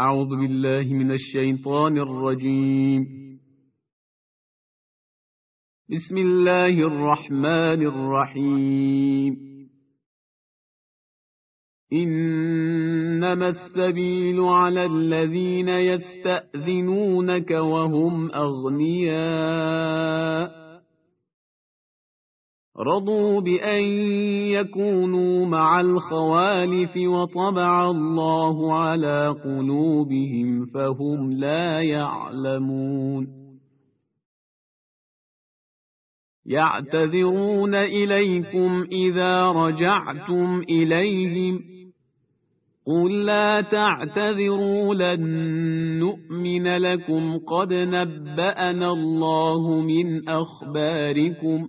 أعوذ بالله من الشيطان الرجيم. بسم الله الرحمن الرحيم. إنما السبيل على الذين يستأذنونك وهم أغنياء. رضوا بأن يكونوا مع الخوالف وطبع الله على قلوبهم فهم لا يعلمون يعتذرون إليكم إذا رجعتم إليهم قل لا تعتذروا لن نؤمن لكم قد نبأنا الله من أخباركم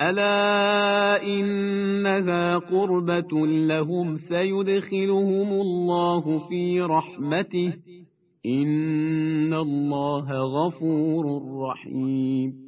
ألا إنها قربة لهم سيدخلهم الله في رحمته إن الله غفور رحيم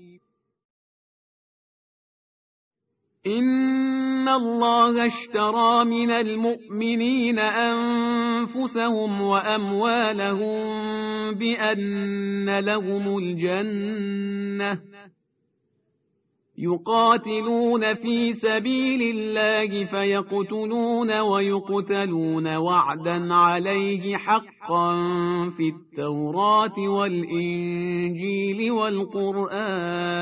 إن الله اشترى من المؤمنين أنفسهم وأموالهم بأن لهم الجنة يقاتلون في سبيل الله فيقتلون ويقتلون وعدا عليه حقا في التوراة والإنجيل والقرآن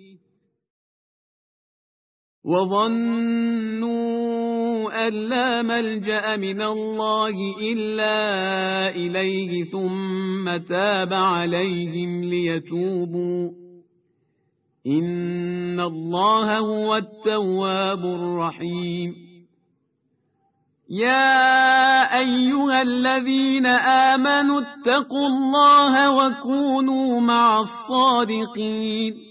وظنوا أن لا ملجأ من الله إلا إليه ثم تاب عليهم ليتوبوا إن الله هو التواب الرحيم يا أيها الذين آمنوا اتقوا الله وكونوا مع الصادقين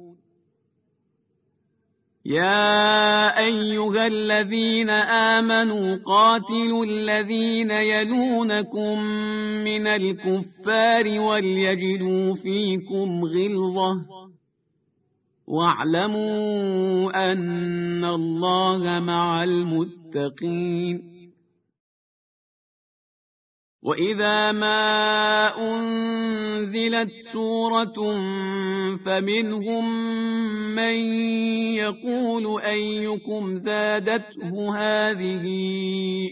يا أيها الذين آمنوا قاتلوا الذين يلونكم من الكفار وليجدوا فيكم غلظة. واعلموا أن الله مع المتقين. وإذا ما أنزلت سورة فمنهم من يقول أيكم زادته هذه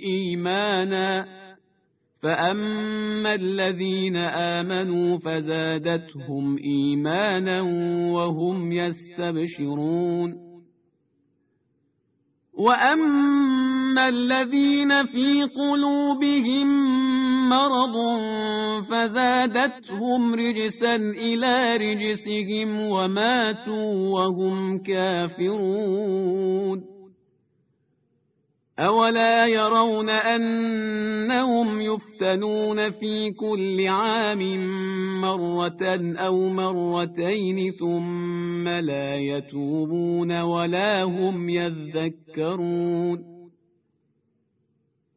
إيمانا فأما الذين آمنوا فزادتهم إيمانا وهم يستبشرون وأما الذين في قلوبهم مرض فزادتهم رجسا إلى رجسهم وماتوا وهم كافرون. أولا يرون أنهم يفتنون في كل عام مرة أو مرتين ثم لا يتوبون ولا هم يذكرون.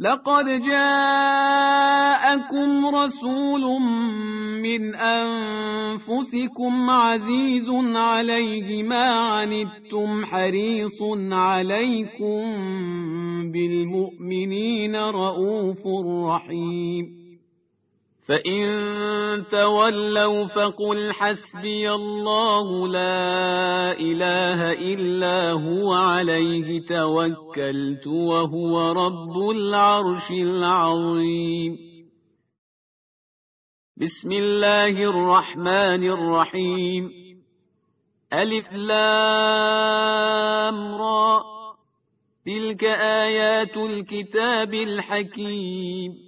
لقد جاءكم رسول من أنفسكم عزيز عليه ما عنتم حريص عليكم بالمؤمنين رؤوف رحيم. فإن تولوا فقل حسبي الله لا إله إلا هو عليه توكلت وهو رب العرش العظيم بسم الله الرحمن الرحيم ألف لام را تلك آيات الكتاب الحكيم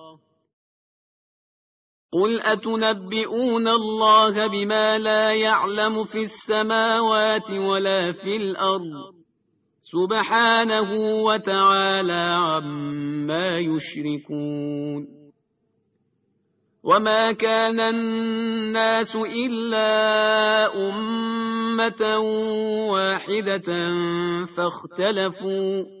قل أتنبئون الله بما لا يعلم في السماوات ولا في الأرض؟ سبحانه وتعالى عما يشركون. وما كان الناس إلا أمة واحدة فاختلفوا.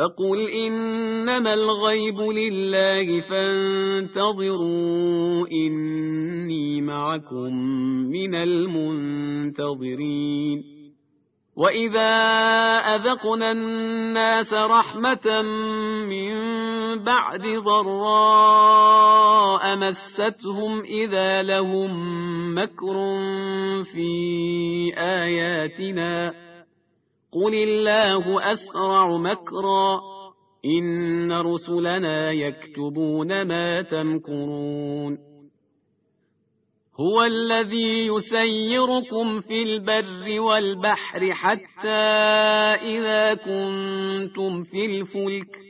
فقل إنما الغيب لله فانتظروا إني معكم من المنتظرين وإذا أذقنا الناس رحمة من بعد ضراء مستهم إذا لهم مكر في آياتنا قل الله أسرع مكرا إن رسلنا يكتبون ما تمكرون هو الذي يسيركم في البر والبحر حتى إذا كنتم في الفلك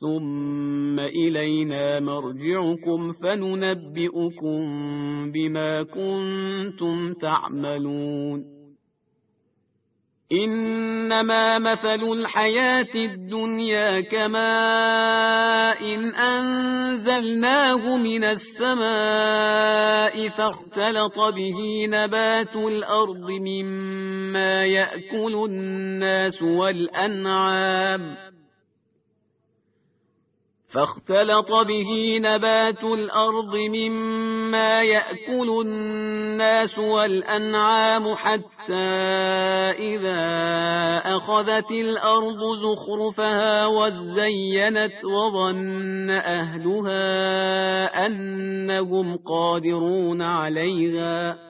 ثم إلينا مرجعكم فننبئكم بما كنتم تعملون إنما مثل الحياة الدنيا كماء إن أنزلناه من السماء فاختلط به نبات الأرض مما يأكل الناس والأنعام فاختلط به نبات الأرض مما يأكل الناس والأنعام حتى إذا أخذت الأرض زخرفها وزينت وظن أهلها أنهم قادرون عليها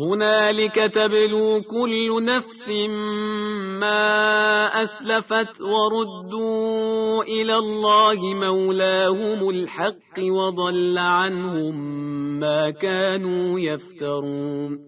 هنالك تبلو كل نفس ما أسلفت وردوا إلى الله مولاهم الحق وضل عنهم ما كانوا يفترون.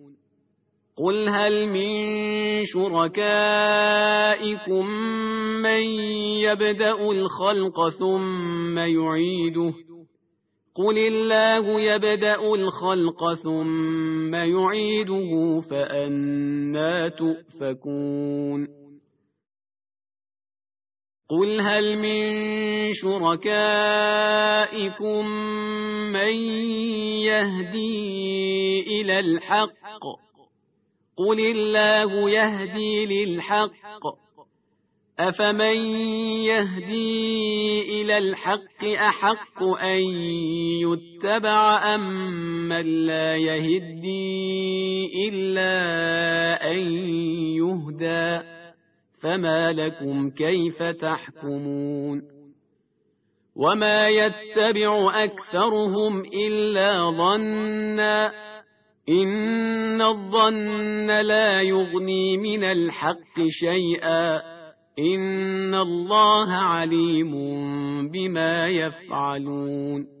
قل هل من شركائكم من يبدا الخلق ثم يعيده قل الله يبدا الخلق ثم يعيده فانا تؤفكون قل هل من شركائكم من يهدي إلى الحق قل الله يهدي للحق أفمن يهدي إلى الحق أحق أن يتبع أم من لا يهدي إلا أن يهدى فما لكم كيف تحكمون وما يتبع أكثرهم إلا ظنا إن الظن لا يغني من الحق شيئا إن الله عليم بما يفعلون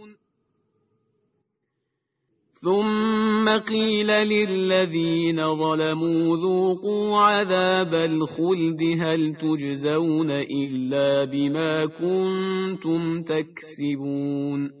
ثم قيل للذين ظلموا ذوقوا عذاب الخلد هل تجزون إلا بما كنتم تكسبون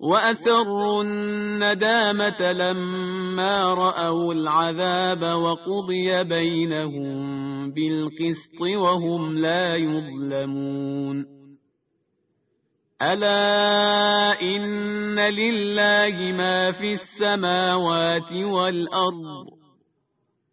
وأسروا الندامة لما رأوا العذاب وقضي بينهم بالقسط وهم لا يظلمون. ألا إن لله ما في السماوات والأرض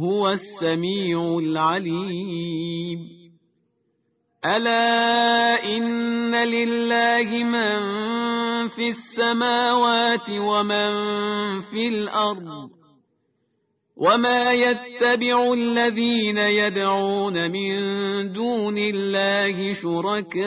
هو السميع العليم. ألا إن لله من في السماوات ومن في الأرض وما يتبع الذين يدعون من دون الله شركاء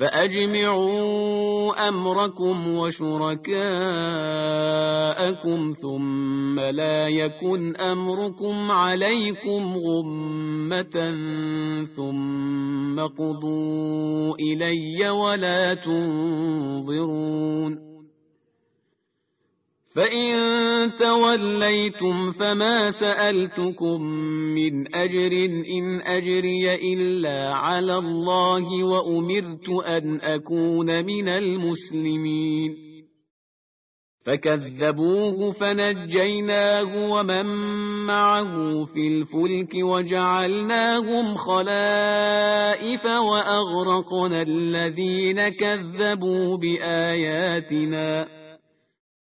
فأجمعوا أمركم وشركاءكم ثم لا يكن أمركم عليكم غمة ثم قضوا إلي ولا تنظرون فإن توليتم فما سألتكم من أجر إن أجري إلا على الله وأمرت أن أكون من المسلمين. فكذبوه فنجيناه ومن معه في الفلك وجعلناهم خلائف وأغرقنا الذين كذبوا بآياتنا.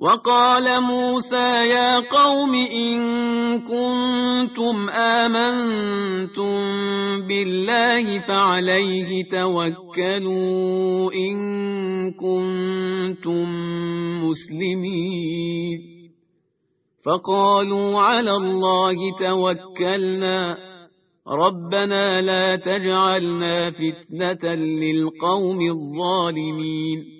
وقال موسى يا قوم إن كنتم آمنتم بالله فعليه توكلوا إن كنتم مسلمين. فقالوا على الله توكلنا. ربنا لا تجعلنا فتنة للقوم الظالمين.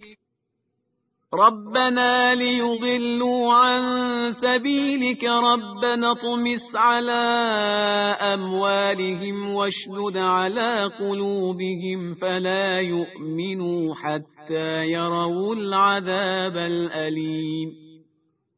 ربنا ليضلوا عن سبيلك ربنا اطمس على أموالهم واشدد على قلوبهم فلا يؤمنوا حتى يروا العذاب الأليم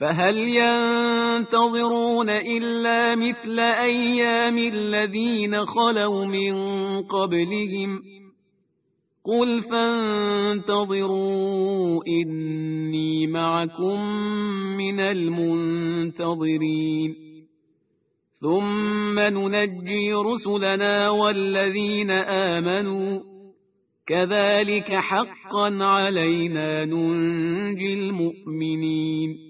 فهل ينتظرون إلا مثل أيام الذين خلوا من قبلهم؟ قل فانتظروا إني معكم من المنتظرين. ثم ننجي رسلنا والذين آمنوا. كذلك حقا علينا ننجي المؤمنين.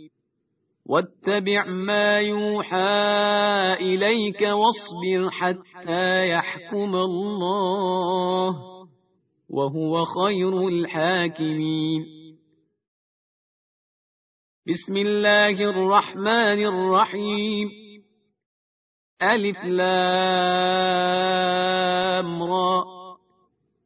واتبع ما يوحى إليك واصبر حتى يحكم الله وهو خير الحاكمين. بسم الله الرحمن الرحيم. ألف لام را.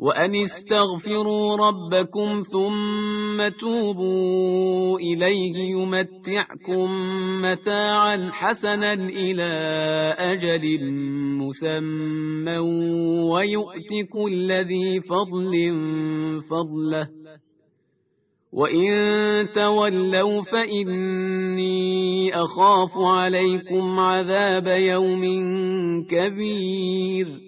وأن استغفروا ربكم ثم توبوا إليه يمتعكم متاعا حسنا إلى أجل مسمى ويؤت كل ذي فضل فضله. وإن تولوا فإني أخاف عليكم عذاب يوم كبير.